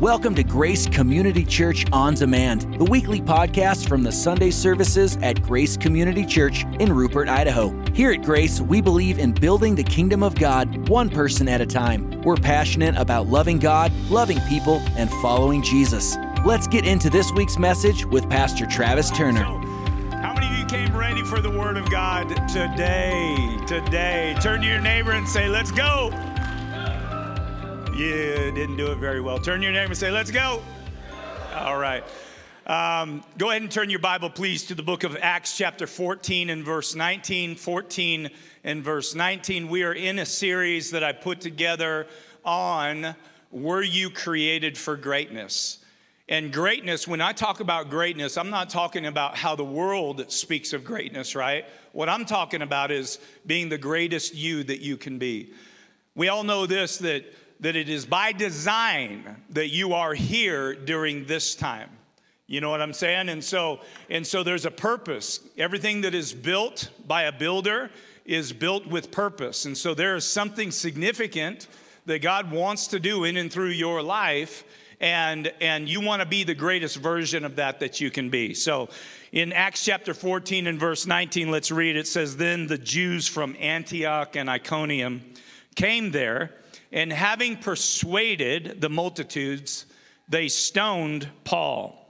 Welcome to Grace Community Church On Demand, the weekly podcast from the Sunday services at Grace Community Church in Rupert, Idaho. Here at Grace, we believe in building the kingdom of God one person at a time. We're passionate about loving God, loving people, and following Jesus. Let's get into this week's message with Pastor Travis Turner. How many of you came ready for the Word of God today? Today. Turn to your neighbor and say, Let's go. You didn't do it very well. Turn your neighbor and say, Let's go. All right. Um, go ahead and turn your Bible, please, to the book of Acts, chapter 14 and verse 19. 14 and verse 19. We are in a series that I put together on Were You Created for Greatness? And greatness, when I talk about greatness, I'm not talking about how the world speaks of greatness, right? What I'm talking about is being the greatest you that you can be. We all know this that that it is by design that you are here during this time. You know what I'm saying? And so and so there's a purpose. Everything that is built by a builder is built with purpose. And so there is something significant that God wants to do in and through your life and and you want to be the greatest version of that that you can be. So in Acts chapter 14 and verse 19 let's read it says then the Jews from Antioch and Iconium came there and having persuaded the multitudes, they stoned Paul.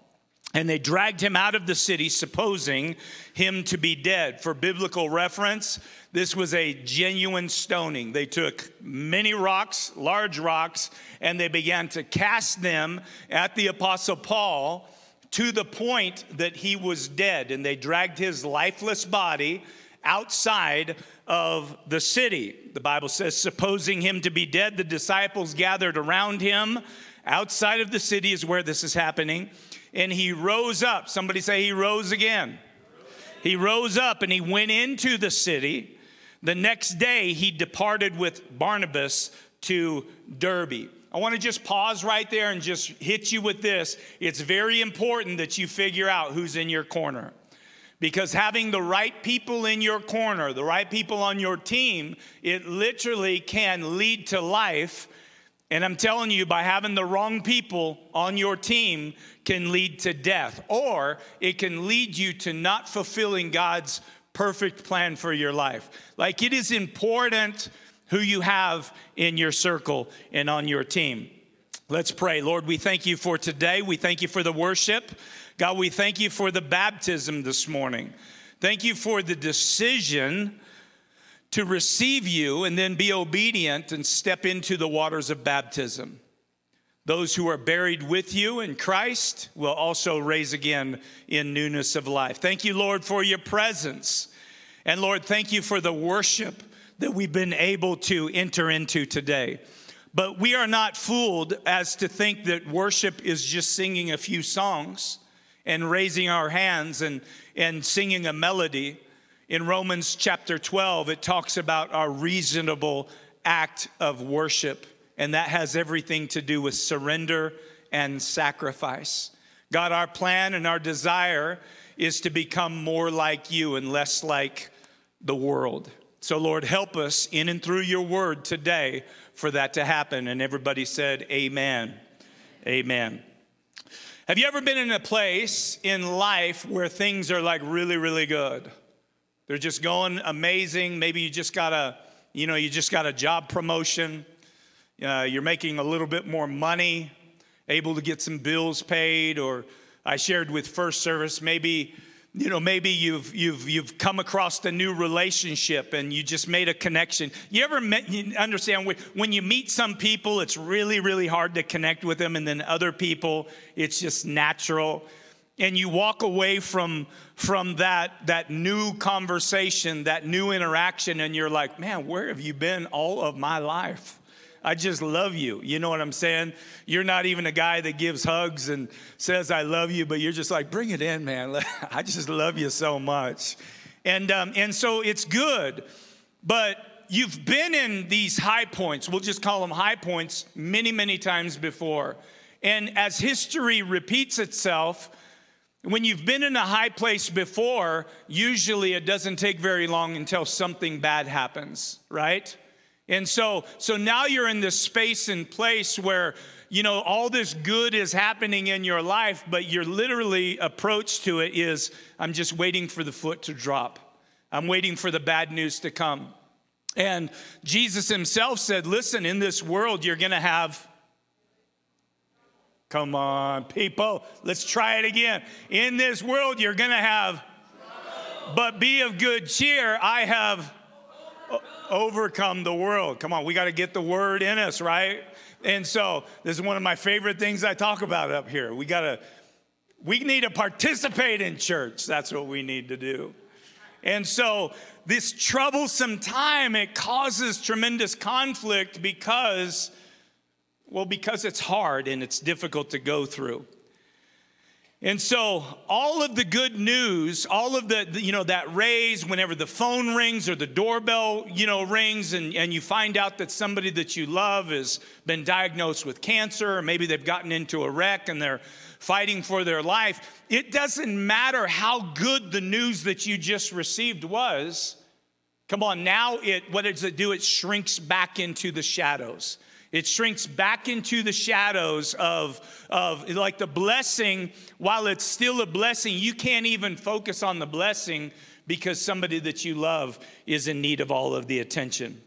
And they dragged him out of the city, supposing him to be dead. For biblical reference, this was a genuine stoning. They took many rocks, large rocks, and they began to cast them at the Apostle Paul to the point that he was dead. And they dragged his lifeless body outside of the city. The Bible says, supposing him to be dead, the disciples gathered around him. Outside of the city is where this is happening. And he rose up. Somebody say, He rose again. He rose up and he went into the city. The next day, he departed with Barnabas to Derbe. I want to just pause right there and just hit you with this. It's very important that you figure out who's in your corner. Because having the right people in your corner, the right people on your team, it literally can lead to life. And I'm telling you, by having the wrong people on your team can lead to death, or it can lead you to not fulfilling God's perfect plan for your life. Like it is important who you have in your circle and on your team. Let's pray. Lord, we thank you for today. We thank you for the worship. God, we thank you for the baptism this morning. Thank you for the decision to receive you and then be obedient and step into the waters of baptism. Those who are buried with you in Christ will also raise again in newness of life. Thank you, Lord, for your presence. And Lord, thank you for the worship that we've been able to enter into today. But we are not fooled as to think that worship is just singing a few songs and raising our hands and, and singing a melody. In Romans chapter 12, it talks about our reasonable act of worship, and that has everything to do with surrender and sacrifice. God, our plan and our desire is to become more like you and less like the world. So, Lord, help us in and through your word today for that to happen. And everybody said, Amen. Amen. Have you ever been in a place in life where things are like really, really good? They're just going amazing. Maybe you just got a, you know, you just got a job promotion. Uh, you're making a little bit more money, able to get some bills paid. Or I shared with First Service, maybe you know maybe you've you've you've come across a new relationship and you just made a connection. You ever met, you understand when you meet some people it's really really hard to connect with them and then other people it's just natural. And you walk away from from that that new conversation that new interaction and you're like man where have you been all of my life I just love you. You know what I'm saying? You're not even a guy that gives hugs and says, I love you, but you're just like, bring it in, man. I just love you so much. And, um, and so it's good, but you've been in these high points, we'll just call them high points, many, many times before. And as history repeats itself, when you've been in a high place before, usually it doesn't take very long until something bad happens, right? And so, so now you're in this space and place where, you know, all this good is happening in your life, but your literally approach to it is I'm just waiting for the foot to drop. I'm waiting for the bad news to come. And Jesus himself said, Listen, in this world, you're going to have. Come on, people, let's try it again. In this world, you're going to have. But be of good cheer. I have overcome the world. Come on, we got to get the word in us, right? And so, this is one of my favorite things I talk about up here. We got to we need to participate in church. That's what we need to do. And so, this troublesome time it causes tremendous conflict because well, because it's hard and it's difficult to go through. And so all of the good news, all of the, you know, that raise whenever the phone rings or the doorbell, you know, rings and, and you find out that somebody that you love has been diagnosed with cancer or maybe they've gotten into a wreck and they're fighting for their life. It doesn't matter how good the news that you just received was. Come on, now it, what does it do? It shrinks back into the shadows. It shrinks back into the shadows of, of like the blessing, while it's still a blessing, you can't even focus on the blessing because somebody that you love is in need of all of the attention.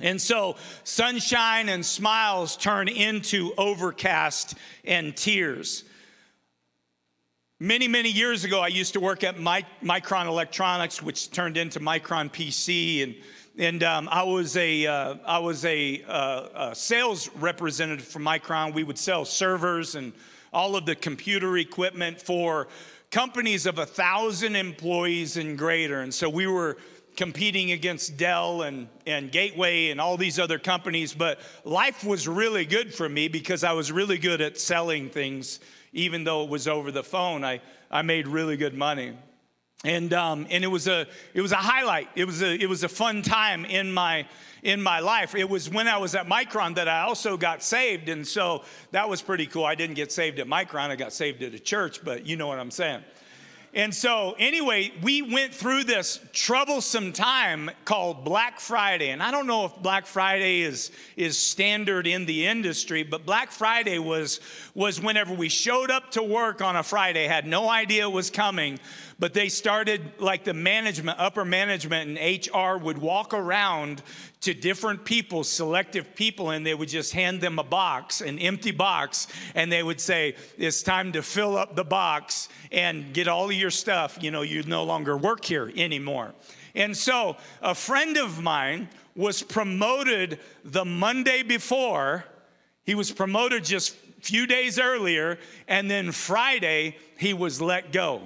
And so sunshine and smiles turn into overcast and tears. Many, many years ago, I used to work at Micron Electronics, which turned into Micron PC. And and um, I was a uh, I was a, uh, a, sales representative for Micron. We would sell servers and all of the computer equipment for companies of a thousand employees and greater. And so we were competing against Dell and, and Gateway and all these other companies. But life was really good for me because I was really good at selling things, even though it was over the phone. I, I made really good money and um, and it was a it was a highlight. It was a it was a fun time in my in my life. It was when I was at Micron that I also got saved, and so that was pretty cool. I didn't get saved at Micron; I got saved at a church, but you know what I'm saying. And so, anyway, we went through this troublesome time called Black Friday. And I don't know if Black Friday is, is standard in the industry, but Black Friday was, was whenever we showed up to work on a Friday, had no idea it was coming, but they started like the management, upper management and HR would walk around to different people, selective people, and they would just hand them a box, an empty box, and they would say, It's time to fill up the box and get all of your stuff. You know, you no longer work here anymore. And so a friend of mine was promoted the Monday before. He was promoted just a few days earlier, and then Friday, he was let go.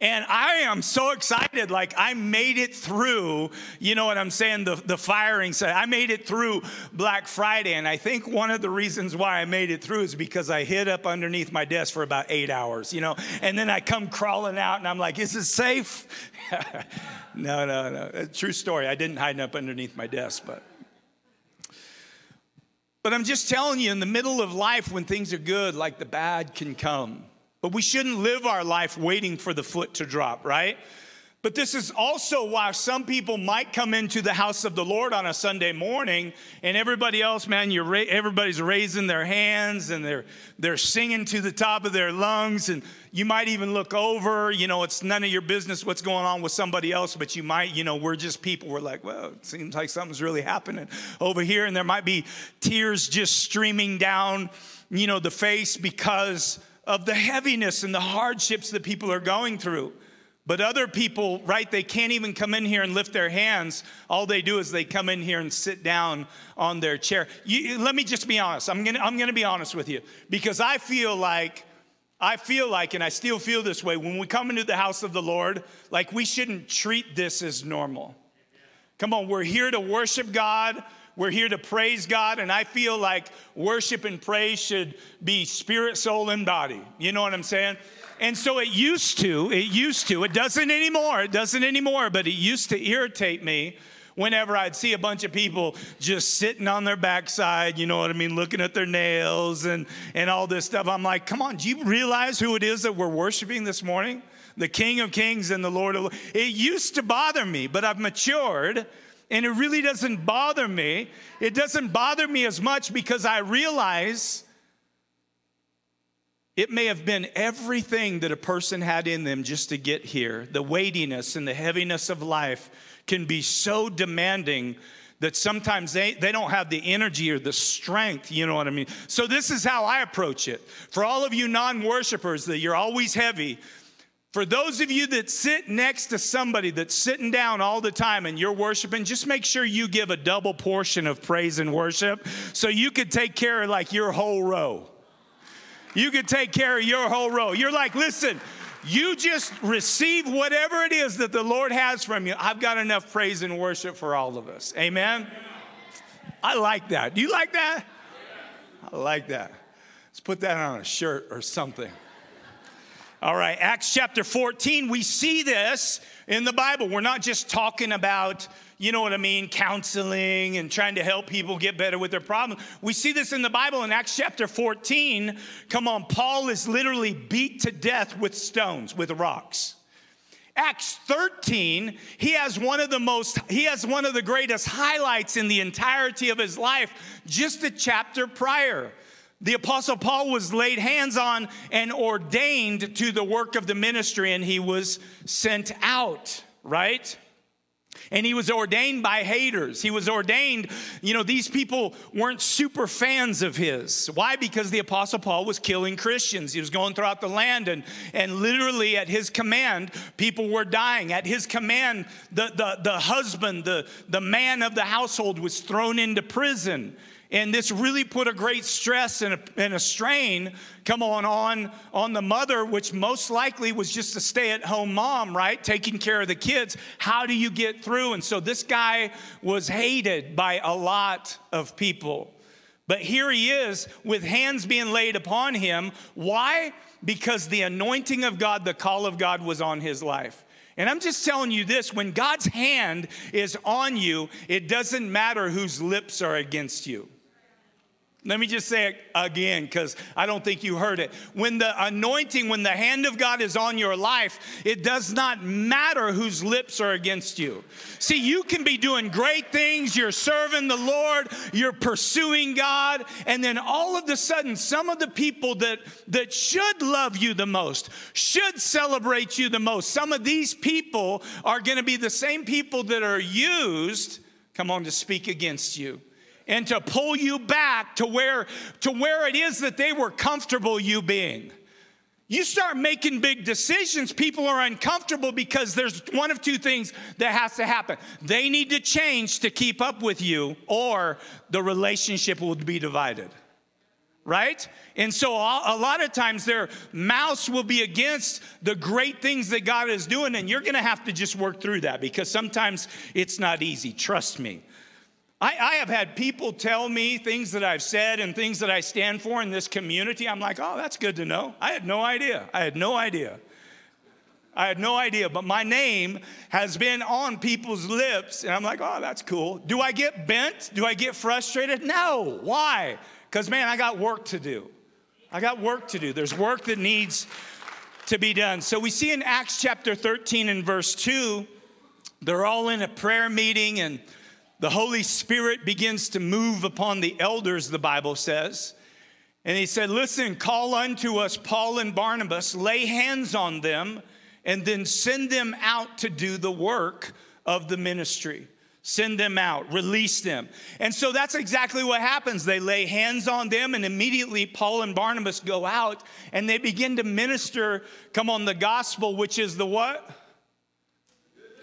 And I am so excited. Like I made it through, you know what I'm saying? The, the firing side. I made it through Black Friday. And I think one of the reasons why I made it through is because I hid up underneath my desk for about eight hours, you know? And then I come crawling out and I'm like, is it safe? no, no, no. Uh, true story. I didn't hide up underneath my desk, but. But I'm just telling you, in the middle of life, when things are good, like the bad can come. But we shouldn't live our life waiting for the foot to drop, right? But this is also why some people might come into the house of the Lord on a Sunday morning, and everybody else, man, you're ra- everybody's raising their hands and they're they're singing to the top of their lungs, and you might even look over. You know, it's none of your business what's going on with somebody else, but you might, you know, we're just people. We're like, well, it seems like something's really happening over here, and there might be tears just streaming down, you know, the face because of the heaviness and the hardships that people are going through. But other people, right, they can't even come in here and lift their hands. All they do is they come in here and sit down on their chair. You, let me just be honest. I'm gonna, I'm gonna be honest with you because I feel like, I feel like, and I still feel this way, when we come into the house of the Lord, like we shouldn't treat this as normal. Come on, we're here to worship God. We're here to praise God, and I feel like worship and praise should be spirit, soul, and body. You know what I'm saying? And so it used to, it used to, it doesn't anymore, it doesn't anymore, but it used to irritate me whenever I'd see a bunch of people just sitting on their backside, you know what I mean, looking at their nails and, and all this stuff. I'm like, come on, do you realize who it is that we're worshiping this morning? The King of Kings and the Lord of Lords. It used to bother me, but I've matured And it really doesn't bother me. It doesn't bother me as much because I realize it may have been everything that a person had in them just to get here. The weightiness and the heaviness of life can be so demanding that sometimes they, they don't have the energy or the strength, you know what I mean? So, this is how I approach it. For all of you non worshipers that you're always heavy, for those of you that sit next to somebody that's sitting down all the time and you're worshiping, just make sure you give a double portion of praise and worship so you could take care of like your whole row. You could take care of your whole row. You're like, listen, you just receive whatever it is that the Lord has from you. I've got enough praise and worship for all of us. Amen? I like that. Do you like that? I like that. Let's put that on a shirt or something. All right, Acts chapter 14, we see this in the Bible. We're not just talking about, you know what I mean, counseling and trying to help people get better with their problems. We see this in the Bible in Acts chapter 14. Come on, Paul is literally beat to death with stones, with rocks. Acts 13, he has one of the most, he has one of the greatest highlights in the entirety of his life, just a chapter prior the Apostle Paul was laid hands on and ordained to the work of the ministry, and he was sent out, right? And he was ordained by haters. He was ordained, you know, these people weren't super fans of his. Why? Because the Apostle Paul was killing Christians. He was going throughout the land, and, and literally at his command, people were dying. At his command, the, the, the husband, the, the man of the household was thrown into prison. And this really put a great stress and a, and a, strain, come on, on, on the mother, which most likely was just a stay at home mom, right? Taking care of the kids. How do you get through? And so this guy was hated by a lot of people. But here he is with hands being laid upon him. Why? Because the anointing of God, the call of God was on his life. And I'm just telling you this when God's hand is on you, it doesn't matter whose lips are against you. Let me just say it again because I don't think you heard it. When the anointing, when the hand of God is on your life, it does not matter whose lips are against you. See, you can be doing great things, you're serving the Lord, you're pursuing God, and then all of a sudden, some of the people that, that should love you the most, should celebrate you the most, some of these people are going to be the same people that are used, come on, to speak against you and to pull you back to where to where it is that they were comfortable you being. You start making big decisions, people are uncomfortable because there's one of two things that has to happen. They need to change to keep up with you, or the relationship will be divided. Right? And so, a lot of times, their mouths will be against the great things that God is doing, and you're gonna have to just work through that because sometimes it's not easy. Trust me. I, I, have had people tell me things that I've said and things that I stand for in this community. I'm like, oh, that's good to know. I had no idea. I had no idea. I had no idea, but my name has been on people's lips, and I'm like, oh, that's cool. Do I get bent? Do I get frustrated? No. Why? Because, man, I got work to do. I got work to do. There's work that needs to be done. So we see in Acts chapter 13 and verse 2, they're all in a prayer meeting, and the Holy Spirit begins to move upon the elders, the Bible says. And he said, Listen, call unto us Paul and Barnabas, lay hands on them, and then send them out to do the work of the ministry. Send them out, release them. And so that's exactly what happens. They lay hands on them, and immediately Paul and Barnabas go out and they begin to minister, come on, the gospel, which is the what?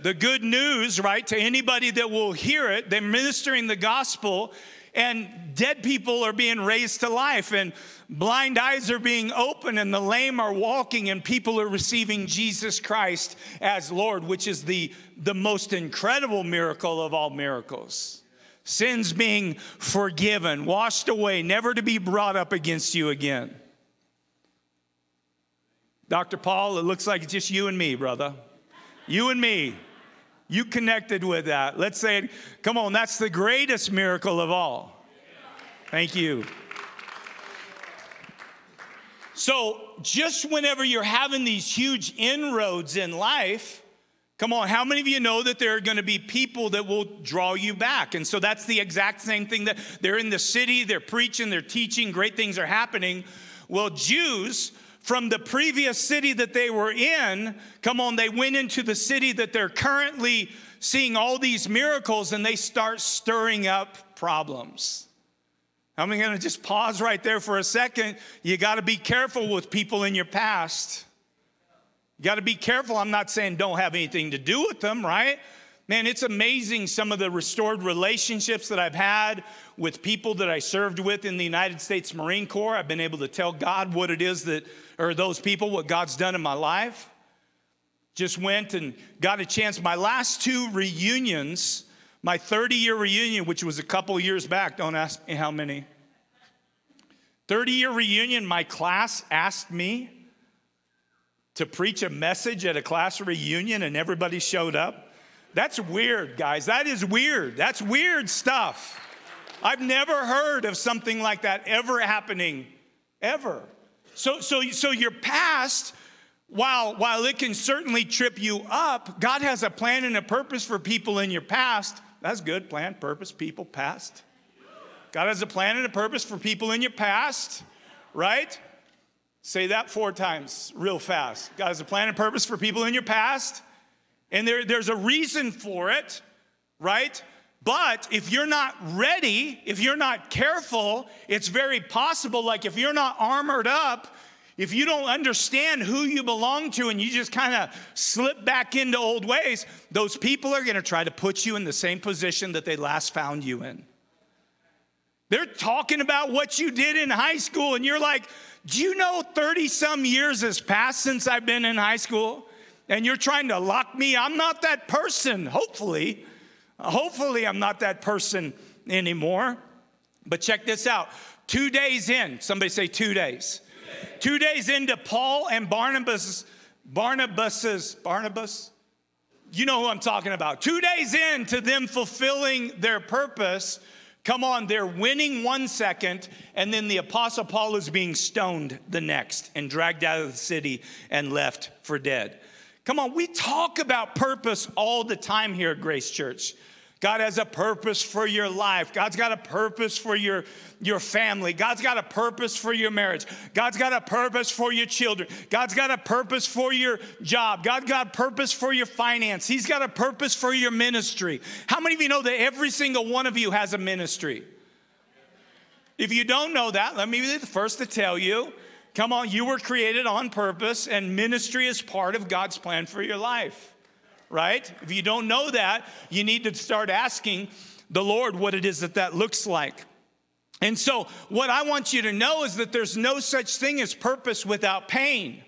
The good news, right, to anybody that will hear it. They're ministering the gospel, and dead people are being raised to life, and blind eyes are being opened, and the lame are walking, and people are receiving Jesus Christ as Lord, which is the, the most incredible miracle of all miracles. Sins being forgiven, washed away, never to be brought up against you again. Dr. Paul, it looks like it's just you and me, brother. You and me. You connected with that. Let's say. Come on, that's the greatest miracle of all. Thank you. So, just whenever you're having these huge inroads in life, Come on, how many of you know that there are going to be people that will draw you back? And so that's the exact same thing that they're in the city, they're preaching, they're teaching, great things are happening. Well, Jews from the previous city that they were in, come on, they went into the city that they're currently seeing all these miracles and they start stirring up problems. I'm going to just pause right there for a second. You got to be careful with people in your past. You got to be careful. I'm not saying don't have anything to do with them, right? Man, it's amazing some of the restored relationships that I've had with people that I served with in the United States Marine Corps. I've been able to tell God what it is that, or those people, what God's done in my life. Just went and got a chance. My last two reunions, my 30 year reunion, which was a couple years back, don't ask me how many. 30 year reunion, my class asked me to preach a message at a class reunion and everybody showed up. That's weird, guys. That is weird. That's weird stuff. I've never heard of something like that ever happening, ever. So, so, so your past, while, while it can certainly trip you up, God has a plan and a purpose for people in your past. That's good. Plan, purpose, people, past. God has a plan and a purpose for people in your past, right? Say that four times real fast. God has a plan and purpose for people in your past, and there, there's a reason for it, right? But if you're not ready, if you're not careful, it's very possible, like if you're not armored up, if you don't understand who you belong to and you just kind of slip back into old ways, those people are going to try to put you in the same position that they last found you in. They're talking about what you did in high school, and you're like, do you know 30 some years has passed since I've been in high school? And you're trying to lock me? I'm not that person, hopefully. Hopefully, I'm not that person anymore. But check this out. Two days in, somebody say two days. Two days into Paul and Barnabas, Barnabas's, Barnabas, you know who I'm talking about. Two days into them fulfilling their purpose, Come on, they're winning one second, and then the Apostle Paul is being stoned the next and dragged out of the city and left for dead. Come on, we talk about purpose all the time here at Grace Church. God has a purpose for your life. God's got a purpose for your, your family. God's got a purpose for your marriage. God's got a purpose for your children. God's got a purpose for your job. God's got a purpose for your finance. He's got a purpose for your ministry. How many of you know that every single one of you has a ministry? If you don't know that, let me be the first to tell you. Come on, you were created on purpose, and ministry is part of God's plan for your life right? If you don't know that, you need to start asking the Lord what it is that that looks like. And so, what I want you to know is that there's no such thing as purpose without pain.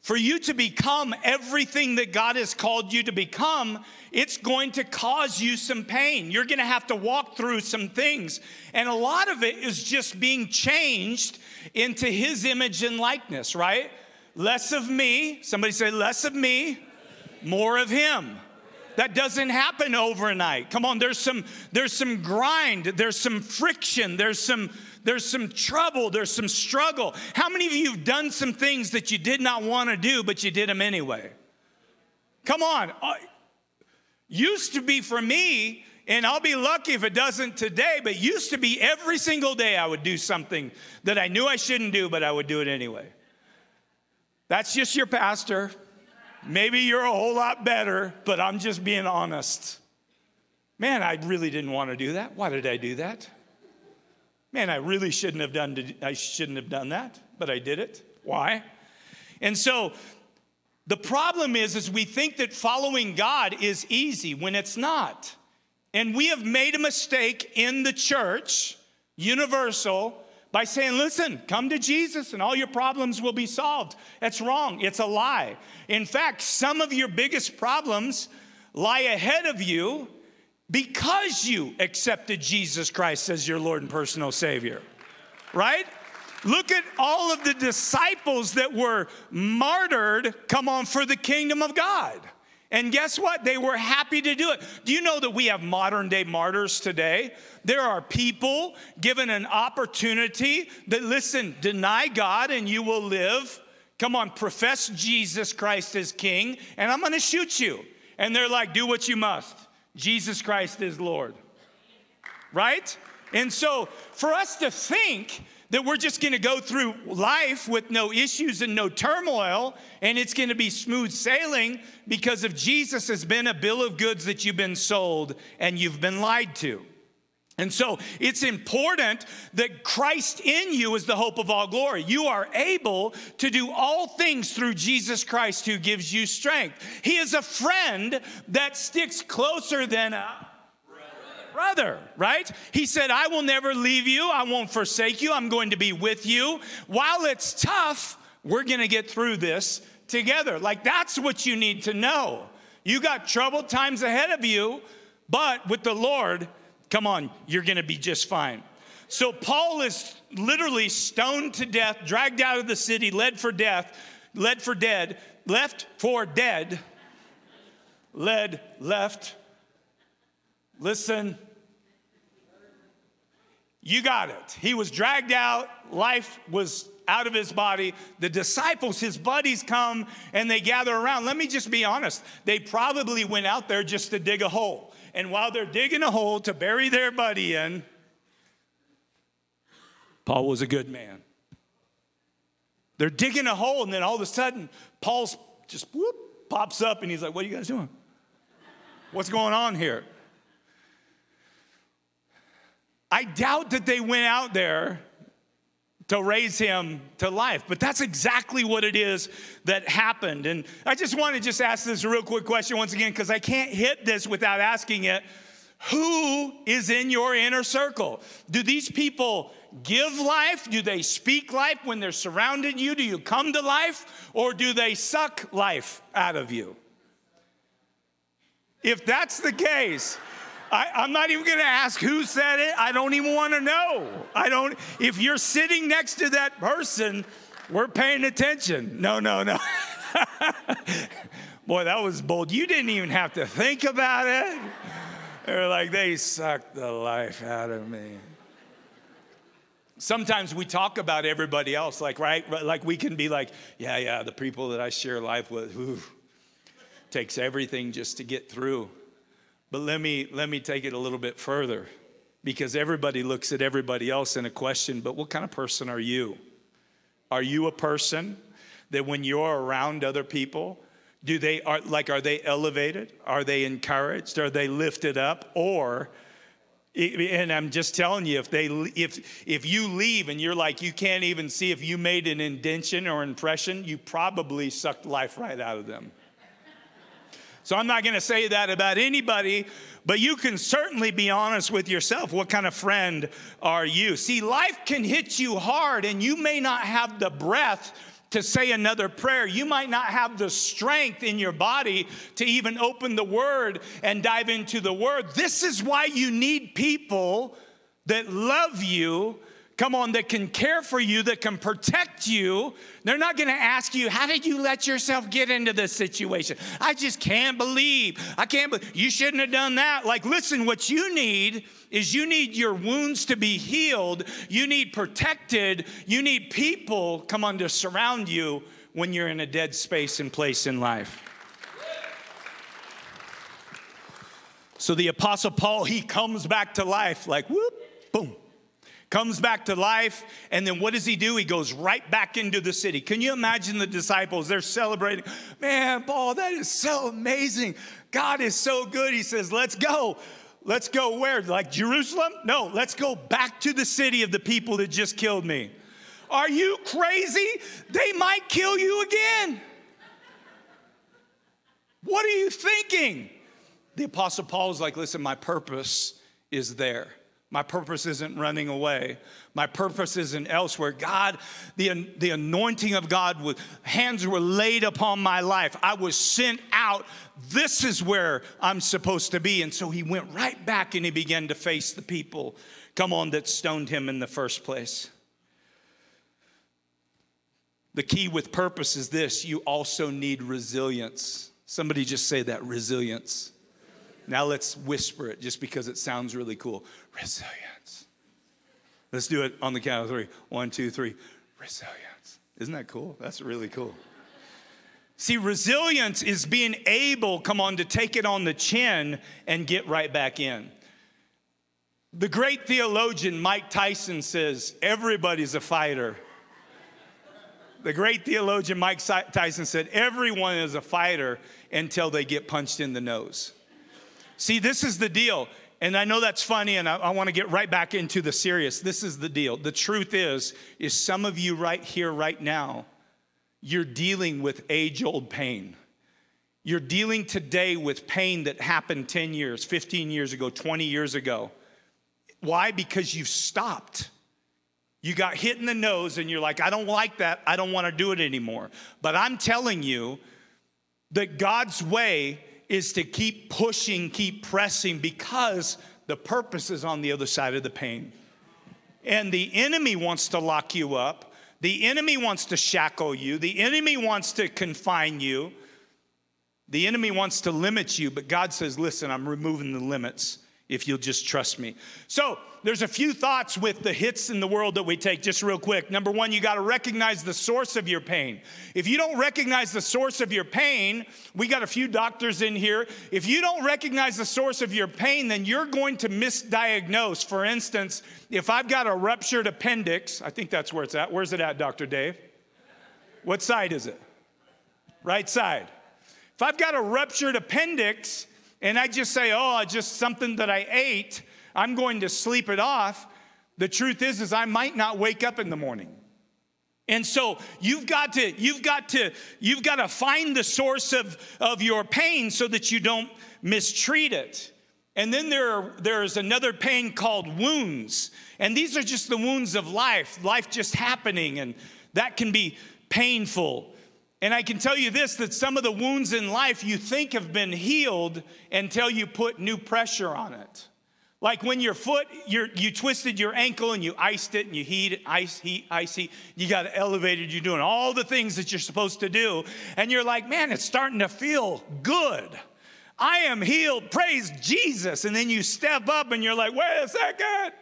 For you to become everything that God has called you to become, it's going to cause you some pain. You're going to have to walk through some things. And a lot of it is just being changed into His image and likeness, right? Less of me. Somebody say, less of me more of him that doesn't happen overnight come on there's some there's some grind there's some friction there's some there's some trouble there's some struggle how many of you have done some things that you did not want to do but you did them anyway come on uh, used to be for me and I'll be lucky if it doesn't today, but used to be every single day I would do something that I knew I shouldn't do, but I would do it anyway. That's just your pastor. Maybe you're a whole lot better, but I'm just being honest. Man, I really didn't want to do that. Why did I do that? Man, I really shouldn't have done I shouldn't have done that, but I did it. Why? And so the problem is is we think that following God is easy when it's not. And we have made a mistake in the church, universal, by saying, listen, come to Jesus and all your problems will be solved. That's wrong. It's a lie. In fact, some of your biggest problems lie ahead of you because you accepted Jesus Christ as your Lord and personal Savior, right? Look at all of the disciples that were martyred, come on, for the kingdom of God. And guess what? They were happy to do it. Do you know that we have modern day martyrs today? There are people given an opportunity that, listen, deny God and you will live. Come on, profess Jesus Christ as King, and I'm gonna shoot you. And they're like, do what you must. Jesus Christ is Lord. Right? And so for us to think that we're just gonna go through life with no issues and no turmoil and it's gonna be smooth sailing because of Jesus has been a bill of goods that you've been sold and you've been lied to. And so it's important that Christ in you is the hope of all glory. You are able to do all things through Jesus Christ who gives you strength. He is a friend that sticks closer than a brother, right? He said, I will never leave you. I won't forsake you. I'm going to be with you. While it's tough, we're going to get through this together. Like that's what you need to know. You got troubled times ahead of you, but with the Lord, Come on, you're gonna be just fine. So Paul is literally stoned to death, dragged out of the city, led for death, led for dead, left for dead, led, left. Listen, you got it. He was dragged out, life was out of his body. The disciples, his buddies, come and they gather around. Let me just be honest. They probably went out there just to dig a hole. And while they're digging a hole to bury their buddy in, Paul was a good man. They're digging a hole, and then all of a sudden, Paul's just whoop, pops up, and he's like, What are you guys doing? What's going on here? I doubt that they went out there to raise him to life. But that's exactly what it is that happened. And I just want to just ask this real quick question once again, because I can't hit this without asking it. Who is in your inner circle? Do these people give life? Do they speak life when they're surrounding you? Do you come to life? Or do they suck life out of you? If that's the case, I, am not even going to ask who said it. I don't even want to know. I don't. If you're sitting next to that person, we're paying attention. No, no, no. Boy, that was bold. You didn't even have to think about it. They're like, they sucked the life out of me. Sometimes we talk about everybody else, like, right? Like we can be like, yeah, yeah, the people that I share life with, who takes everything just to get through. But let me, let me take it a little bit further because everybody looks at everybody else in a question, but what kind of person are you? Are you a person that when you're around other people, do they are like are they elevated? Are they encouraged? Are they lifted up? Or and I'm just telling you, if they if if you leave and you're like you can't even see if you made an indention or impression, you probably sucked life right out of them. So I'm not going to say that about anybody, but you can certainly be honest with yourself. What kind of friend are you? See, life can hit you hard, and you may not have the breath to say another prayer. You might not have the strength in your body to even open the word and dive into the word. This is why you need people that love you come on, that can care for you, that can protect you. They're not gonna ask you, How did you let yourself get into this situation? I just can't believe. I can't believe. You shouldn't have done that. Like, listen, what you need is you need your wounds to be healed, you need protected, you need people, come on, to surround you when you're in a dead space and place in life. So the Apostle Paul, he comes back to life like whoop, boom comes back to life, and then what does he do? He goes right back into the city. Can you imagine the disciples? They're celebrating. Man, Paul, that is so amazing. God is so good. He says, Let's go. Let's go where? Like Jerusalem? No, let's go back to the city of the people that just killed me. Are you crazy? They might kill you again. What are you thinking? The Apostle Paul is like, Listen, my purpose is there. My purpose isn't running away. My purpose isn't elsewhere. God, the, the anointing of God, hands were laid upon my life. I was sent out. This is where I'm supposed to be. And so he went right back and he began to face the people, come on, that stoned him in the first place. The key with purpose is this you also need resilience. Somebody just say that resilience. Now let's whisper it just because it sounds really cool. Resilience. Let's do it on the count of three. One, two, three. Resilience. Isn't that cool? That's really cool. See, resilience is being able, come on, to take it on the chin and get right back in. The great theologian Mike Tyson says, Everybody's a fighter. The great theologian Mike Tyson said, Everyone is a fighter until they get punched in the nose. See, this is the deal. And I know that's funny, and I, I want to get right back into the serious. This is the deal. The truth is, is some of you right here, right now, you're dealing with age old pain. You're dealing today with pain that happened 10 years, 15 years ago, 20 years ago. Why? Because you've stopped. You got hit in the nose and you're like, I don't like that. I don't want to do it anymore. But I'm telling you that God's way is to keep pushing, keep pressing because the purpose is on the other side of the pain. And the enemy wants to lock you up the enemy wants to shackle you, the enemy wants to confine you, the enemy wants to limit you, but God says, Listen, I'm removing the limits if you'll just trust me. So, there's a few thoughts with the hits in the world that we take, just real quick. Number one, you got to recognize the source of your pain. If you don't recognize the source of your pain, we got a few doctors in here. If you don't recognize the source of your pain, then you're going to misdiagnose. For instance, if I've got a ruptured appendix, I think that's where it's at. Where's it at, Dr. Dave? What side is it? Right side. If I've got a ruptured appendix, and I just say, oh, just something that I ate, I'm going to sleep it off. The truth is, is I might not wake up in the morning. And so you've got to, you've got to, you've got to find the source of, of your pain so that you don't mistreat it. And then there are, there's another pain called wounds. And these are just the wounds of life, life just happening, and that can be painful. And I can tell you this that some of the wounds in life you think have been healed until you put new pressure on it. Like when your foot, you twisted your ankle and you iced it and you heat it, ice, heat, icy. You got elevated, you're doing all the things that you're supposed to do. And you're like, man, it's starting to feel good. I am healed, praise Jesus. And then you step up and you're like, wait a second.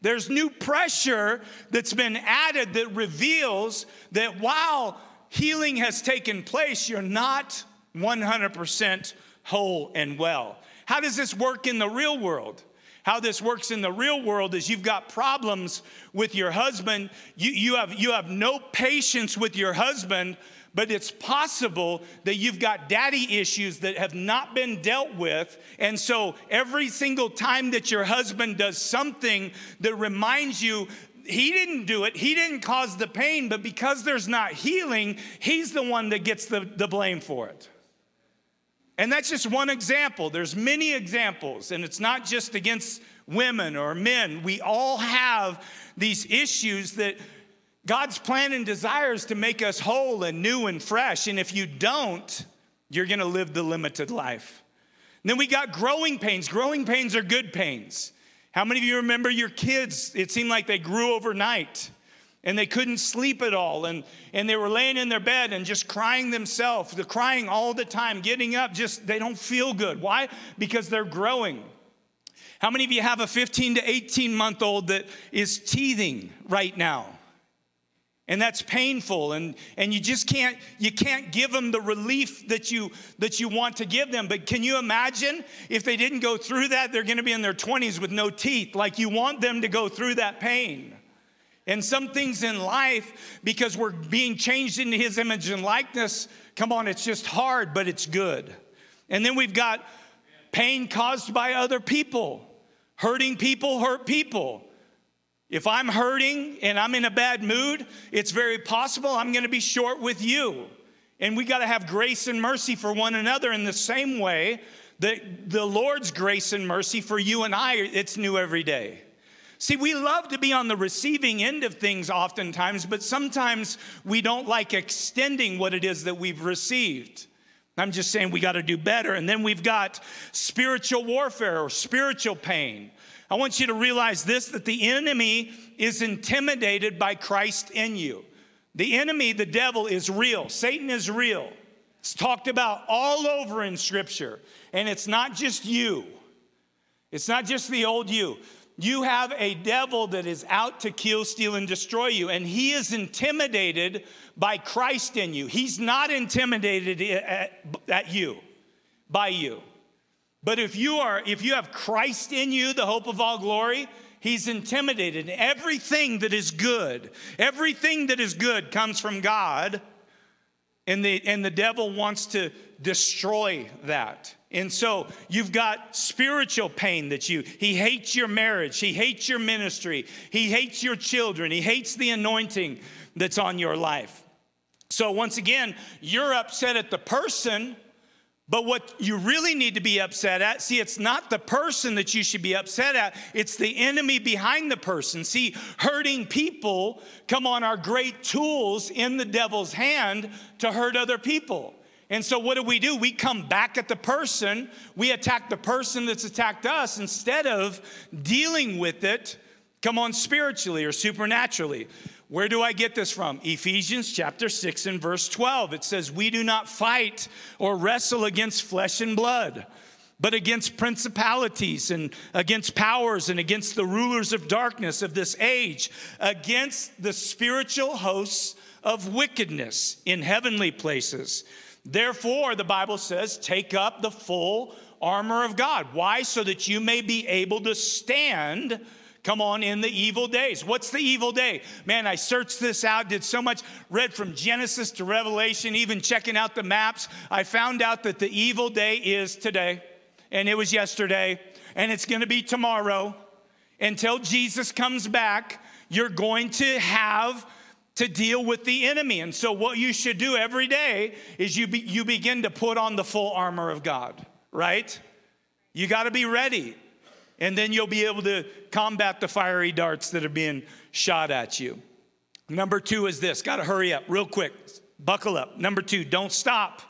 There's new pressure that's been added that reveals that while healing has taken place, you're not 100% whole and well. How does this work in the real world? How this works in the real world is you've got problems with your husband. You, you, have, you have no patience with your husband, but it's possible that you've got daddy issues that have not been dealt with. And so every single time that your husband does something that reminds you, he didn't do it, he didn't cause the pain, but because there's not healing, he's the one that gets the, the blame for it. And that's just one example. There's many examples, and it's not just against women or men. We all have these issues that God's plan and desires to make us whole and new and fresh. And if you don't, you're gonna live the limited life. And then we got growing pains. Growing pains are good pains. How many of you remember your kids? It seemed like they grew overnight and they couldn't sleep at all. And, and they were laying in their bed and just crying themselves they're crying all the time getting up just they don't feel good. Why? Because they're growing. How many of you have a 15 to 18 month old that is teething right now? And that's painful and, and you just can't you can't give them the relief that you that you want to give them. But can you imagine if they didn't go through that? They're going to be in their 20s with no teeth. Like you want them to go through that pain and some things in life, because we're being changed into his image and likeness, come on, it's just hard, but it's good. And then we've got pain caused by other people. Hurting people hurt people. If I'm hurting and I'm in a bad mood, it's very possible I'm gonna be short with you. And we gotta have grace and mercy for one another in the same way that the Lord's grace and mercy for you and I, it's new every day. See, we love to be on the receiving end of things oftentimes, but sometimes we don't like extending what it is that we've received. I'm just saying we got to do better. And then we've got spiritual warfare or spiritual pain. I want you to realize this that the enemy is intimidated by Christ in you. The enemy, the devil, is real. Satan is real. It's talked about all over in Scripture. And it's not just you, it's not just the old you you have a devil that is out to kill, steal, and destroy you, and he is intimidated by Christ in you. He's not intimidated at, at you, by you. But if you are, if you have Christ in you, the hope of all glory, he's intimidated. Everything that is good, everything that is good comes from God, and the, and the devil wants to destroy that. And so you've got spiritual pain that you, he hates your marriage, he hates your ministry, he hates your children, he hates the anointing that's on your life. So once again, you're upset at the person, but what you really need to be upset at, see, it's not the person that you should be upset at, it's the enemy behind the person. See, hurting people, come on, are great tools in the devil's hand to hurt other people. And so, what do we do? We come back at the person, we attack the person that's attacked us instead of dealing with it, come on, spiritually or supernaturally. Where do I get this from? Ephesians chapter 6 and verse 12. It says, We do not fight or wrestle against flesh and blood, but against principalities and against powers and against the rulers of darkness of this age, against the spiritual hosts of wickedness in heavenly places. Therefore, the Bible says, take up the full armor of God. Why? So that you may be able to stand. Come on, in the evil days. What's the evil day? Man, I searched this out, did so much, read from Genesis to Revelation, even checking out the maps. I found out that the evil day is today, and it was yesterday, and it's gonna be tomorrow. Until Jesus comes back, you're going to have to deal with the enemy. And so, what you should do every day is you, be, you begin to put on the full armor of God, right? You got to be ready. And then you'll be able to combat the fiery darts that are being shot at you. Number two is this got to hurry up real quick. Buckle up. Number two, don't stop.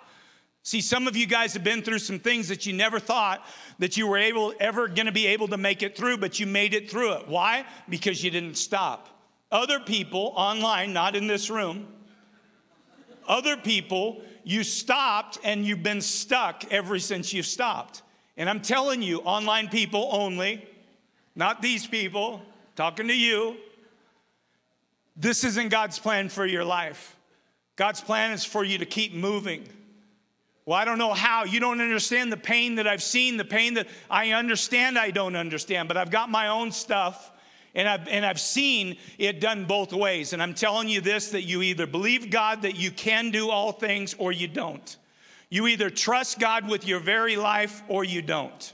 See, some of you guys have been through some things that you never thought that you were able ever going to be able to make it through, but you made it through it. Why? Because you didn't stop. Other people online, not in this room, other people, you stopped and you've been stuck ever since you've stopped. And I'm telling you, online people only, not these people, talking to you, this isn't God's plan for your life. God's plan is for you to keep moving. Well, I don't know how. You don't understand the pain that I've seen, the pain that I understand I don't understand, but I've got my own stuff and I've, and I've seen it done both ways. And I'm telling you this that you either believe God that you can do all things or you don't. You either trust God with your very life or you don't.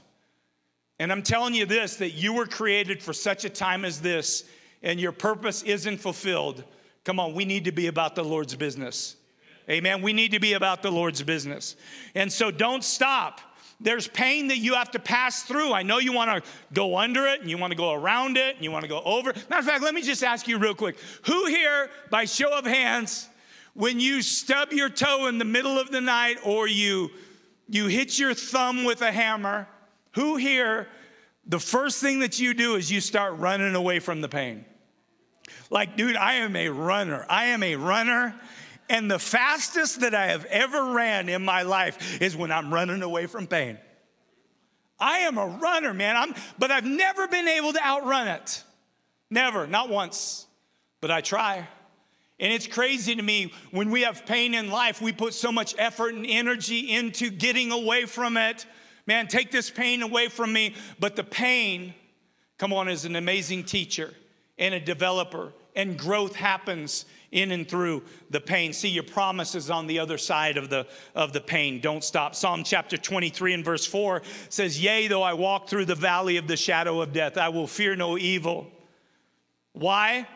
And I'm telling you this that you were created for such a time as this, and your purpose isn't fulfilled. Come on, we need to be about the Lord's business. Amen. We need to be about the Lord's business. And so don't stop. There's pain that you have to pass through. I know you want to go under it and you want to go around it and you want to go over. Matter of fact, let me just ask you real quick who here, by show of hands, when you stub your toe in the middle of the night or you, you hit your thumb with a hammer, who here, the first thing that you do is you start running away from the pain? Like, dude, I am a runner. I am a runner and the fastest that I have ever ran in my life is when I'm running away from pain. I am a runner, man. I'm, but I've never been able to outrun it. Never, not once. But I try. And it's crazy to me when we have pain in life, we put so much effort and energy into getting away from it. Man, take this pain away from me. But the pain, come on, is an amazing teacher and a developer, and growth happens in and through the pain. See, your promises on the other side of the, of the pain. Don't stop. Psalm chapter 23 and verse 4 says, Yea, though I walk through the valley of the shadow of death, I will fear no evil. Why?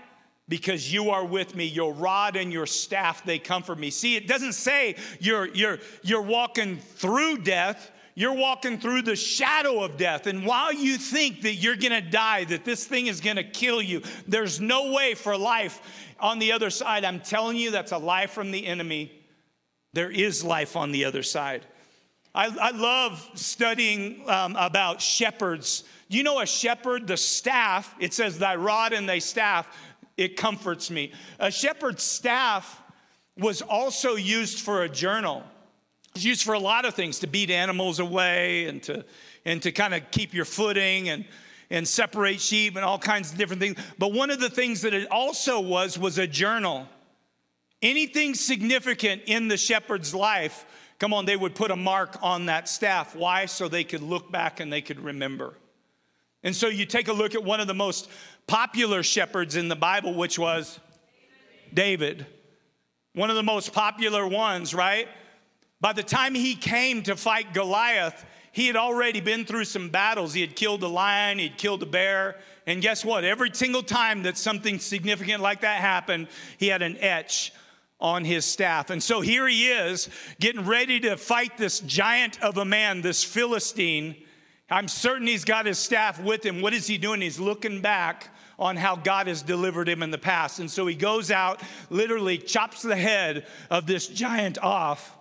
because you are with me your rod and your staff they comfort me see it doesn't say you're you're you're walking through death you're walking through the shadow of death. And while you think that you're gonna die, that this thing is gonna kill you, there's no way for life on the other side. I'm telling you, that's a lie from the enemy. There is life on the other side. I, I love studying um, about shepherds. You know, a shepherd, the staff, it says, Thy rod and thy staff, it comforts me. A shepherd's staff was also used for a journal. It's used for a lot of things to beat animals away and to, and to kind of keep your footing. And, and separate sheep and all kinds of different things. But one of the things that it also was was a journal. Anything significant in the shepherd's life, come on, they would put a mark on that staff. Why? So they could look back and they could remember. And so you take a look at one of the most popular shepherds in the Bible, which was David. One of the most popular ones, right? By the time he came to fight Goliath, he had already been through some battles. He had killed a lion, he'd killed a bear. And guess what? Every single time that something significant like that happened, he had an etch on his staff. And so here he is, getting ready to fight this giant of a man, this Philistine. I'm certain he's got his staff with him. What is he doing? He's looking back on how God has delivered him in the past. And so he goes out, literally chops the head of this giant off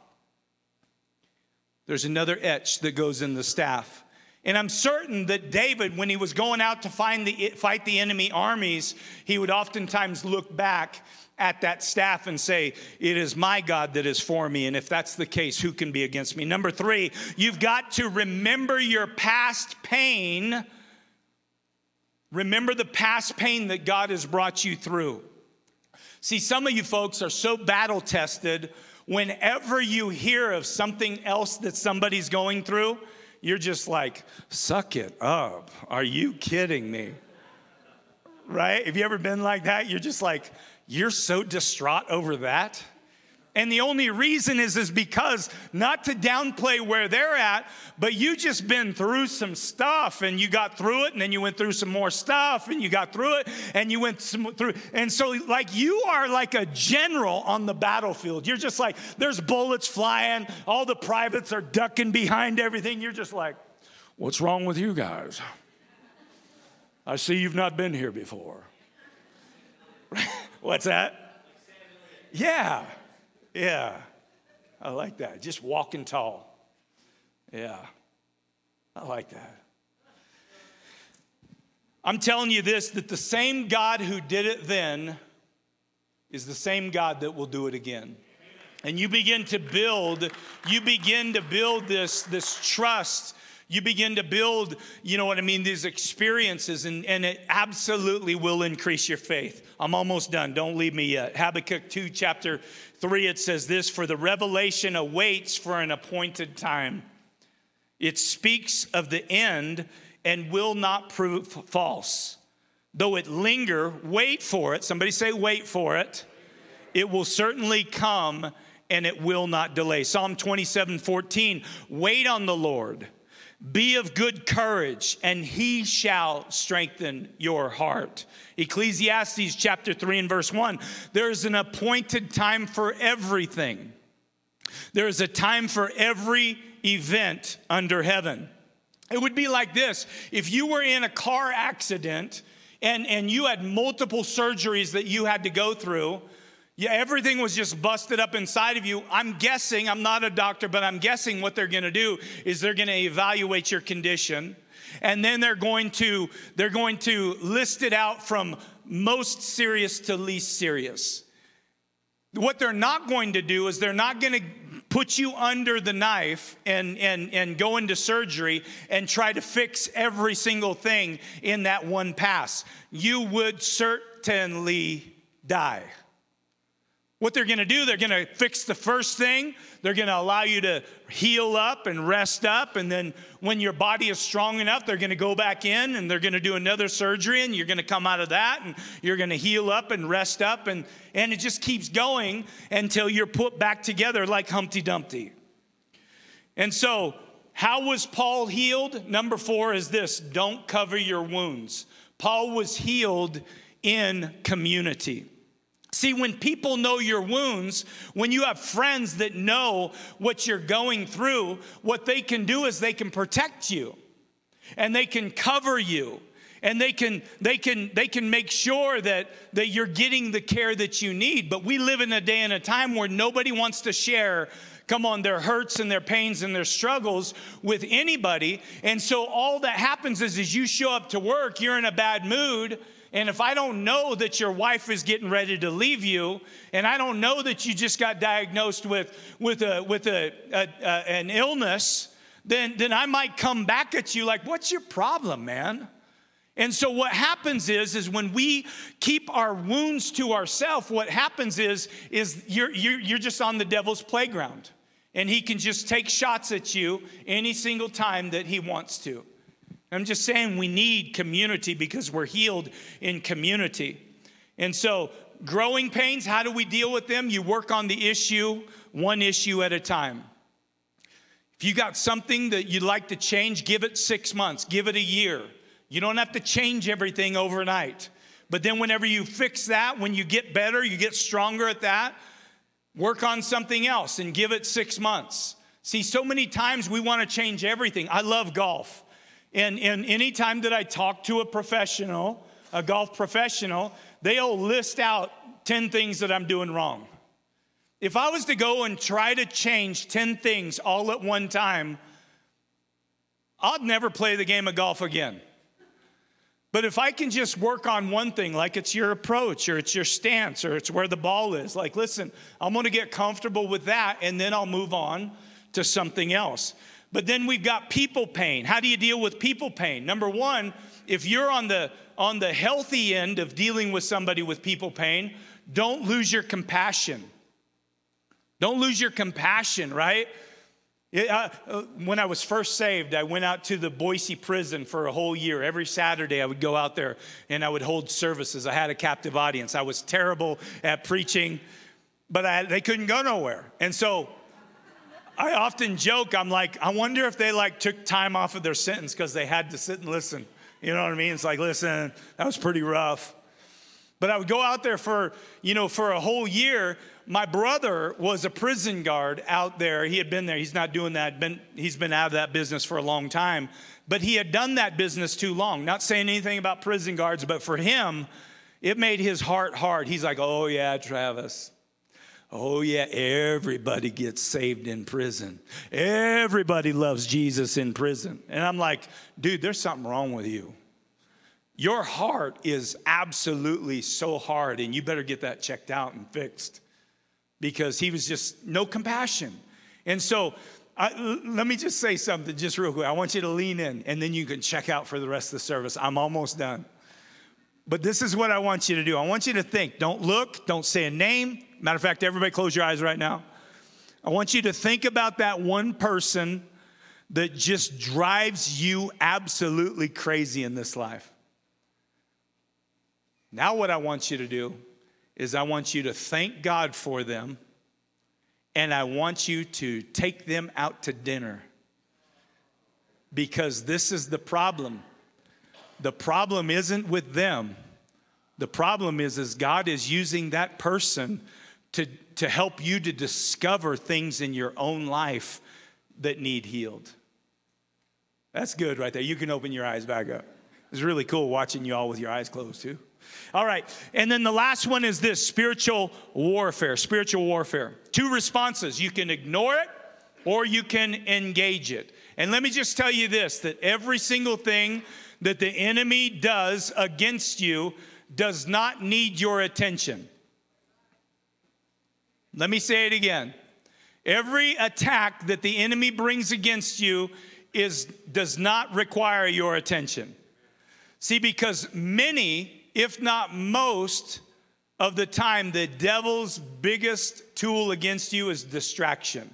there's another etch that goes in the staff. And I'm certain that David, when he was going out to find the, fight the enemy armies, he would oftentimes look back at that staff and say, It is my God that is for me. And if that's the case, who can be against me? Number three, you've got to remember your past pain. Remember the past pain that God has brought you through. See, some of you folks are so battle tested whenever you hear of something else that somebody's going through, you're just like, suck it up. Are you kidding me? Right? Have you ever been like that? You're just like, you're so distraught over that. And the only reason is is because not to downplay where they're at, but you just been through some stuff and you got through it and then you went through some more stuff and you got through it and you went through and so like you are like a general on the battlefield. You're just like there's bullets flying, all the privates are ducking behind everything. You're just like what's wrong with you guys? I see you've not been here before. What's that? Yeah. Yeah, I like that. Just walking tall. Yeah, I like that. I'm telling you this that the same God who did it then is the same God that will do it again. And you begin to build, you begin to build this, this trust you begin to build, you know what I mean, these experiences, and, and it absolutely will increase your faith. I'm almost done. Don't leave me yet. Habakkuk 2, chapter 3, it says this For the revelation awaits for an appointed time. It speaks of the end and will not prove false. Though it linger, wait for it. Somebody say, wait for it. It will certainly come and it will not delay. Psalm 27 14, wait on the Lord be of good courage, and he shall strengthen your heart. Ecclesiastes chapter 3 and verse 1 there is an appointed time for everything. There is a time for every event under heaven. It would be like this if you were in a car accident and, and you had multiple surgeries that you had to go through yeah, everything was just busted up inside of you. I'm guessing, I'm not a doctor, but I'm guessing what they're going to do is they're going to evaluate your condition and then they're going to they're going to list it out from most serious to least serious. What they're not going to do is they're not going to put you under the knife and, and, and go into surgery and try to fix every single thing in that one pass. You would certainly die. What they're gonna do, they're gonna fix the first thing, they're gonna allow you to heal up and rest up, and then when your body is strong enough, they're gonna go back in and they're gonna do another surgery, and you're gonna come out of that and you're gonna heal up and rest up, and, and it just keeps going until you're put back together like Humpty Dumpty. And so, how was Paul healed? Number four is this don't cover your wounds. Paul was healed in community. See, when people know your wounds, when you have friends that know what you're going through, what they can do is they can protect you and they can cover you and they can they can they can make sure that that you're getting the care that you need. But we live in a day and a time where nobody wants to share come on their hurts and their pains and their struggles with anybody. And so all that happens is as you show up to work you're in a bad mood and if I don't know that your wife is getting ready to leave you, and I don't know that you just got diagnosed with, with, a, with a, a, a an illness, then, then I might come back at you like, What's your problem, man? And so what happens is is when we keep our wounds to ourselves, what happens is is you're, you're, you're just on the devil's playground. And he can just take shots at you any single time that he wants to. I'm just saying we need community because we're healed in community. And so growing pains, how do we deal with them? You work on the issue, one issue at a time. If you got something that you'd like to change, give it six months, give it a year. You don't have to change everything overnight. But then, whenever you fix that, when you get better, you get stronger at that, work on something else and give it six months. See, so many times we want to change everything. I love golf. And, and anytime that I talk to a professional, a golf professional, they'll list out 10 things that I'm doing wrong. If I was to go and try to change 10 things all at one time, I'd never play the game of golf again. But if I can just work on one thing, like it's your approach or it's your stance or it's where the ball is, like, listen, I'm gonna get comfortable with that and then I'll move on to something else. But then we've got people pain. How do you deal with people pain? Number one, if you're on the on the healthy end of dealing with somebody with people pain, don't lose your compassion. Don't lose your compassion, right? It, uh, uh, when I was first saved, I went out to the Boise prison for a whole year. Every Saturday, I would go out there and I would hold services. I had a captive audience. I was terrible at preaching, but I, they couldn't go nowhere. And so I often joke, I'm like, I wonder if they like took time off of their sentence because they had to sit and listen. You know what I mean? It's like, listen, that was pretty rough. But I would go out there for, you know, for a whole year my brother was a prison guard out there. He had been there. He's not doing that. Been, he's been out of that business for a long time. But he had done that business too long. Not saying anything about prison guards, but for him, it made his heart hard. He's like, oh, yeah, Travis. Oh, yeah, everybody gets saved in prison. Everybody loves Jesus in prison. And I'm like, dude, there's something wrong with you. Your heart is absolutely so hard, and you better get that checked out and fixed because he was just no compassion. And so, I, let me just say something just real quick. I want you to lean in and then you can check out for the rest of the service. I'm almost done. But this is what I want you to do. I want you to think. Don't look, don't say a name. Matter of fact, everybody close your eyes right now. I want you to think about that one person that just drives you absolutely crazy in this life. Now, what I want you to do is I want you to thank God for them and I want you to take them out to dinner. Because this is the problem. The problem isn't with them. The problem is, is God is using that person to, to help you to discover things in your own life that need healed. That's good right there. You can open your eyes back up. It's really cool watching you all with your eyes closed, too. All right. And then the last one is this spiritual warfare. Spiritual warfare. Two responses you can ignore it or you can engage it. And let me just tell you this that every single thing that the enemy does against you does not need your attention. Let me say it again. Every attack that the enemy brings against you is does not require your attention. See because many if not most, of the time, the devil's biggest tool against you is distraction.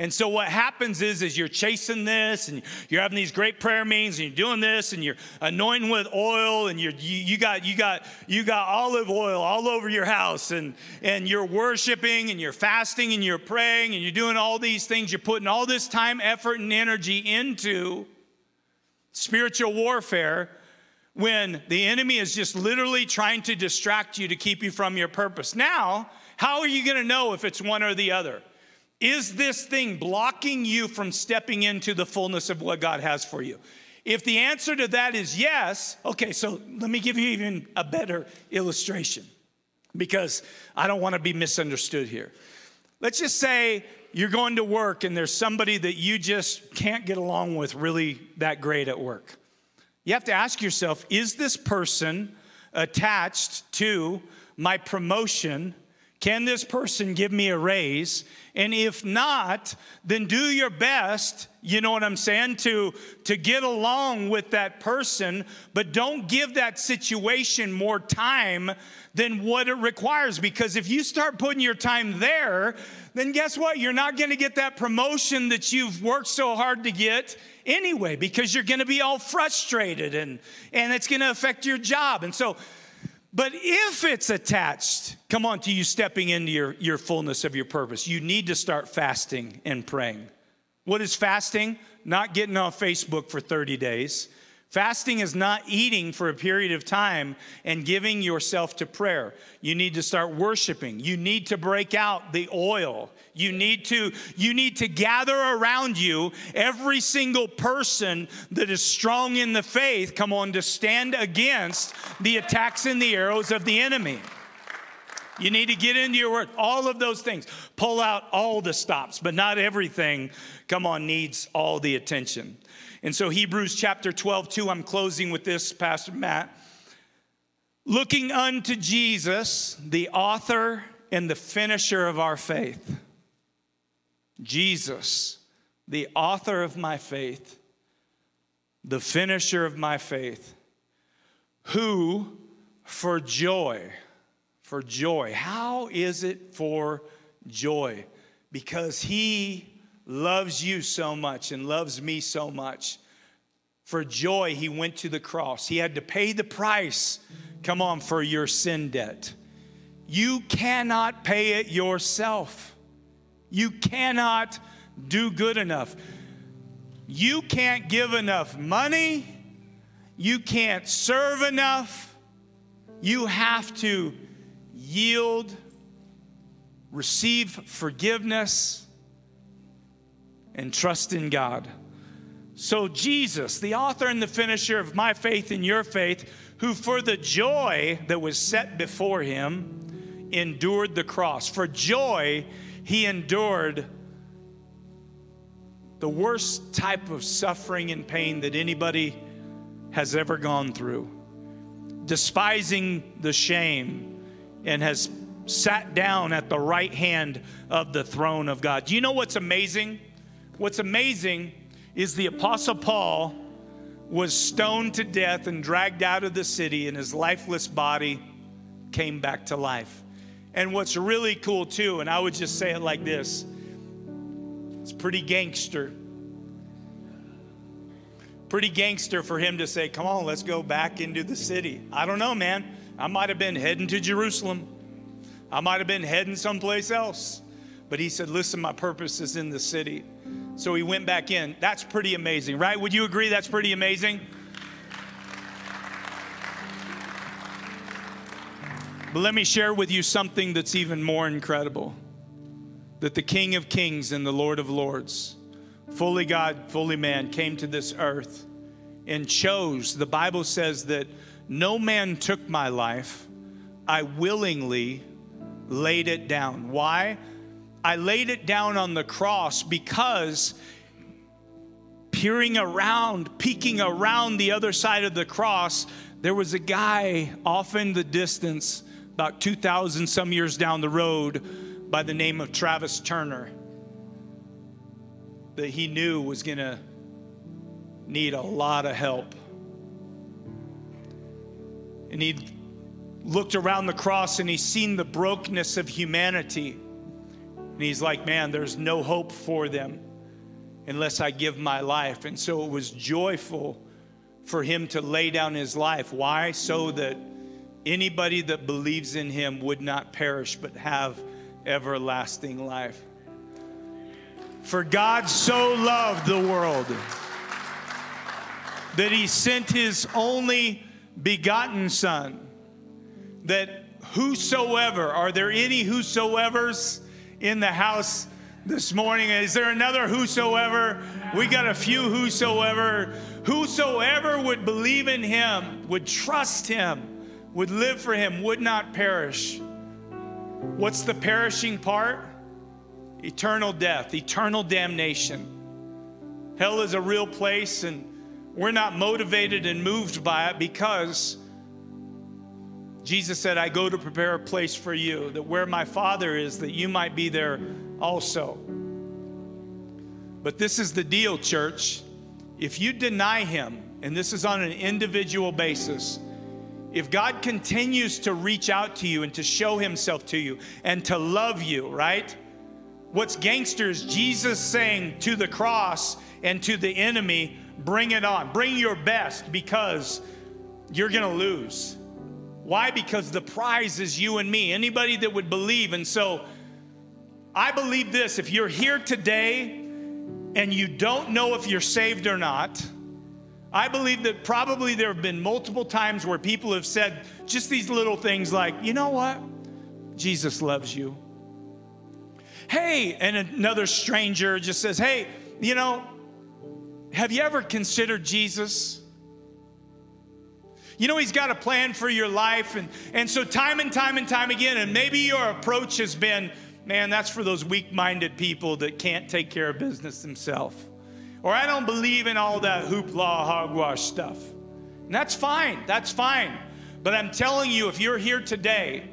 And so what happens is, is you're chasing this and you're having these great prayer meetings and you're doing this and you're anointing with oil and you're, you, you got, you got, you got olive oil all over your house and, and you're worshiping and you're fasting and you're praying and you're doing all these things. You're putting all this time, effort, and energy into spiritual warfare when the enemy is just literally trying to distract you to keep you from your purpose. Now, how are you going to know if it's one or the other? Is this thing blocking you from stepping into the fullness of what God has for you? If the answer to that is yes, okay, so let me give you even a better illustration because I don't want to be misunderstood here. Let's just say you're going to work and there's somebody that you just can't get along with really that great at work you have to ask yourself is this person attached to my promotion Can this person give me a raise? And if not, then do your best, you know what I'm saying, to, to get along with that person, but don't give that situation more time than what it requires. Because if you start putting your time there, then guess what? You're not gonna get that promotion that you've worked so hard to get anyway, because you're gonna be all frustrated and, and it's gonna affect your job. And so, but if it's attached, come on, to you stepping into your, your fullness of your purpose, you need to start fasting and praying. What is fasting? Not getting on Facebook for 30 days. Fasting is not eating for a period of time and giving yourself to prayer. You need to start worshiping. You need to break out the oil. You need to you need to gather around you every single person that is strong in the faith come on to stand against the attacks and the arrows of the enemy. You need to get into your word. All of those things. Pull out all the stops, but not everything, come on, needs all the attention. And so, Hebrews chapter 12, 2, I'm closing with this, Pastor Matt. Looking unto Jesus, the author and the finisher of our faith. Jesus, the author of my faith, the finisher of my faith, who for joy, for joy, how is it for joy? Because he loves you so much and loves me so much. For joy, he went to the cross. He had to pay the price, come on, for your sin debt. You cannot pay it yourself. You cannot do good enough. You can't give enough money. You can't serve enough. You have to yield, receive forgiveness and trust in God. So, Jesus, the author and the finisher of my faith and your faith, who for the joy that was set before him endured the cross. For joy, he endured the worst type of suffering and pain that anybody has ever gone through, despising the shame, and has sat down at the right hand of the throne of God. Do you know what's amazing? What's amazing is the Apostle Paul was stoned to death and dragged out of the city, and his lifeless body came back to life. And what's really cool, too, and I would just say it like this it's pretty gangster. Pretty gangster for him to say, Come on, let's go back into the city. I don't know, man. I might have been heading to Jerusalem, I might have been heading someplace else. But he said, Listen, my purpose is in the city. So he went back in. That's pretty amazing, right? Would you agree that's pretty amazing? But let me share with you something that's even more incredible that the King of Kings and the Lord of Lords, fully God, fully man, came to this earth and chose. The Bible says that no man took my life, I willingly laid it down. Why? I laid it down on the cross because peering around, peeking around the other side of the cross, there was a guy off in the distance, about 2,000 some years down the road, by the name of Travis Turner, that he knew was going to need a lot of help. And he looked around the cross and he seen the brokenness of humanity and he's like, man, there's no hope for them unless I give my life. And so it was joyful for him to lay down his life. Why? So that anybody that believes in him would not perish but have everlasting life. For God so loved the world that he sent his only begotten Son, that whosoever, are there any whosoever's? In the house this morning. Is there another whosoever? We got a few whosoever. Whosoever would believe in him, would trust him, would live for him, would not perish. What's the perishing part? Eternal death, eternal damnation. Hell is a real place, and we're not motivated and moved by it because Jesus said, I go to prepare a place for you, that where my Father is, that you might be there also. But this is the deal, church. If you deny him, and this is on an individual basis, if God continues to reach out to you and to show himself to you and to love you, right? What's gangster is Jesus saying to the cross and to the enemy, bring it on, bring your best because you're gonna lose. Why? Because the prize is you and me, anybody that would believe. And so I believe this if you're here today and you don't know if you're saved or not, I believe that probably there have been multiple times where people have said just these little things like, you know what? Jesus loves you. Hey, and another stranger just says, hey, you know, have you ever considered Jesus? You know, He's got a plan for your life. And, and so, time and time and time again, and maybe your approach has been, man, that's for those weak minded people that can't take care of business themselves. Or I don't believe in all that hoopla, hogwash stuff. And that's fine, that's fine. But I'm telling you, if you're here today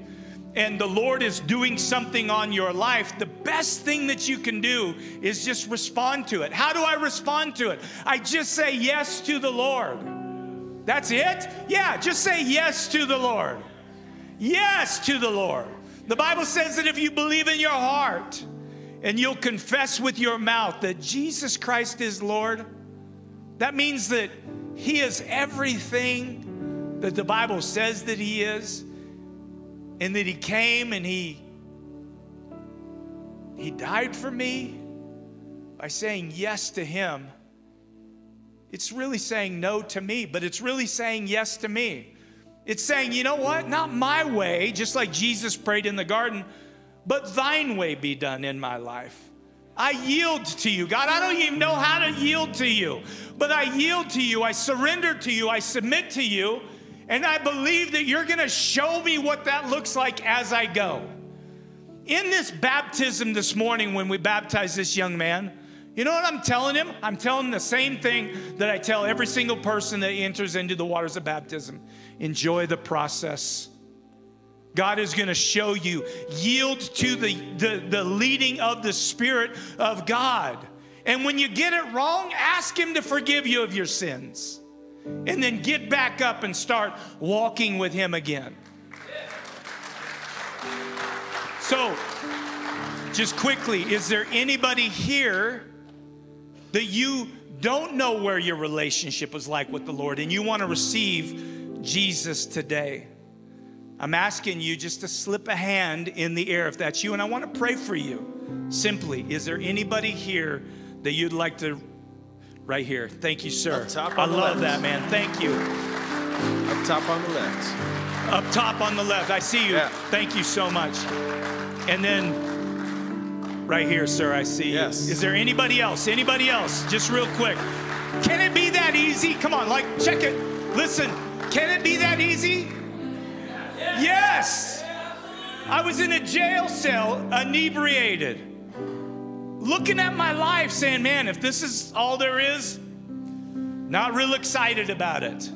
and the Lord is doing something on your life, the best thing that you can do is just respond to it. How do I respond to it? I just say yes to the Lord. That's it? Yeah, just say yes to the Lord. Yes to the Lord. The Bible says that if you believe in your heart, and you'll confess with your mouth that Jesus Christ is Lord, that means that He is everything that the Bible says that He is, and that He came and He He died for me by saying yes to Him. It's really saying no to me, but it's really saying yes to me. It's saying, you know what? Not my way, just like Jesus prayed in the garden but thine way be done in my life. I yield to you. God, I don't even know how to yield to you, but I yield to you. I surrender to you. I submit to you. And I believe that you're going to show me what that looks like as I go. In this baptism this morning, when we baptize this young man, you know what I'm telling him? I'm telling him the same thing that I tell every single person that enters into the waters of baptism enjoy the process. God is going to show you. Yield to the, the, the leading of the Spirit of God. And when you get it wrong, ask Him to forgive you of your sins. And then get back up and start walking with Him again. So, just quickly, is there anybody here that you don't know where your relationship was like with the Lord and you want to receive Jesus today? I'm asking you just to slip a hand in the air if that's you, and I want to pray for you. Simply, is there anybody here that you'd like to? Right here. Thank you, sir. I love left. that, man. Thank you. Up top on the left. Up top on the left. I see you. Yeah. Thank you so much. And then right here, sir, I see yes. you. Is there anybody else? Anybody else? Just real quick. Can it be that easy? Come on, like, check it. Listen, can it be that easy? Yes. I was in a jail cell, inebriated, looking at my life, saying, Man, if this is all there is, not real excited about it.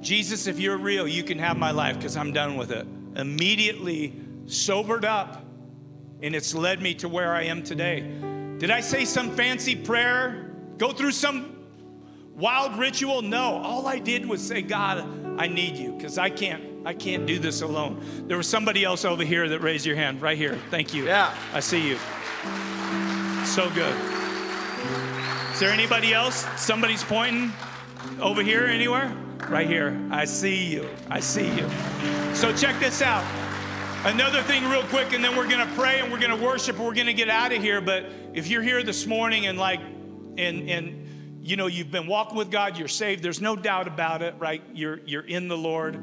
Jesus, if you're real, you can have my life because I'm done with it. Immediately sobered up, and it's led me to where I am today. Did I say some fancy prayer? Go through some wild ritual? No. All I did was say, God, I need you because I can't I can't do this alone. There was somebody else over here that raised your hand right here. Thank you. Yeah. I see you. So good. Is there anybody else? Somebody's pointing over here anywhere? Right here. I see you. I see you. So check this out. Another thing, real quick, and then we're gonna pray and we're gonna worship and we're gonna get out of here. But if you're here this morning and like, and and you know you've been walking with God, you're saved. There's no doubt about it, right? You're you're in the Lord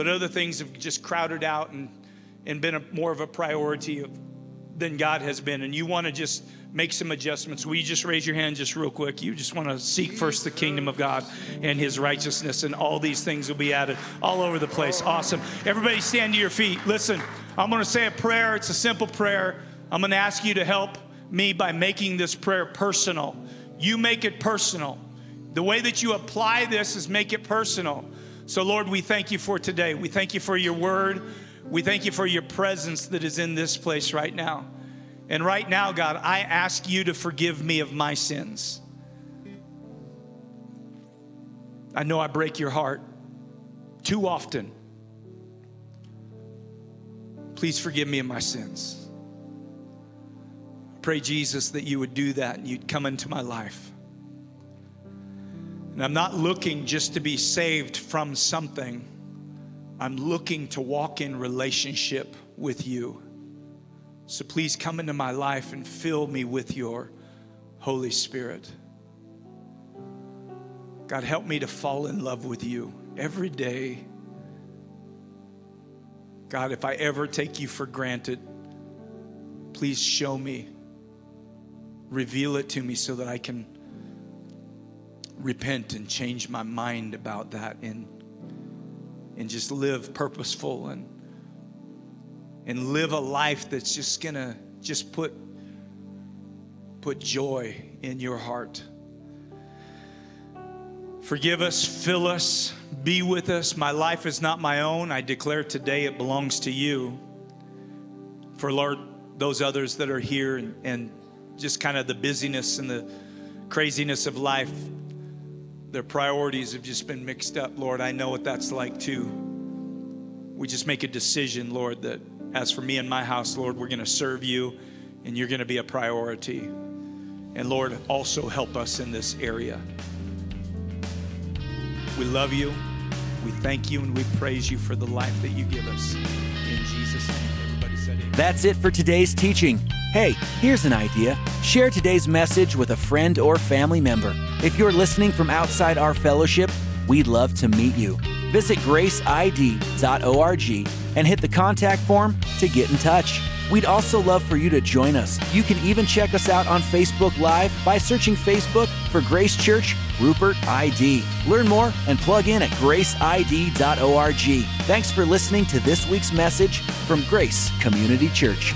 but other things have just crowded out and, and been a, more of a priority of, than God has been. And you want to just make some adjustments. Will you just raise your hand just real quick? You just want to seek first the kingdom of God and his righteousness, and all these things will be added all over the place. Awesome. Everybody stand to your feet. Listen, I'm going to say a prayer. It's a simple prayer. I'm going to ask you to help me by making this prayer personal. You make it personal. The way that you apply this is make it personal. So, Lord, we thank you for today. We thank you for your word. We thank you for your presence that is in this place right now. And right now, God, I ask you to forgive me of my sins. I know I break your heart too often. Please forgive me of my sins. Pray, Jesus, that you would do that and you'd come into my life. And I'm not looking just to be saved from something, I'm looking to walk in relationship with you. So please come into my life and fill me with your Holy Spirit. God, help me to fall in love with you every day. God, if I ever take you for granted, please show me, reveal it to me so that I can repent and change my mind about that and, and just live purposeful and, and live a life that's just gonna just put, put joy in your heart. Forgive us, fill us, be with us. My life is not my own. I declare today it belongs to you. For Lord, those others that are here and, and just kind of the busyness and the craziness of life, their priorities have just been mixed up. Lord, I know what that's like too. We just make a decision, Lord, that as for me and my house, Lord, we're going to serve you and you're going to be a priority. And Lord, also help us in this area. We love you. We thank you and we praise you for the life that you give us. In Jesus' name, everybody said amen. That's it for today's teaching. Hey, here's an idea. Share today's message with a friend or family member. If you're listening from outside our fellowship, we'd love to meet you. Visit graceid.org and hit the contact form to get in touch. We'd also love for you to join us. You can even check us out on Facebook Live by searching Facebook for Grace Church Rupert ID. Learn more and plug in at graceid.org. Thanks for listening to this week's message from Grace Community Church.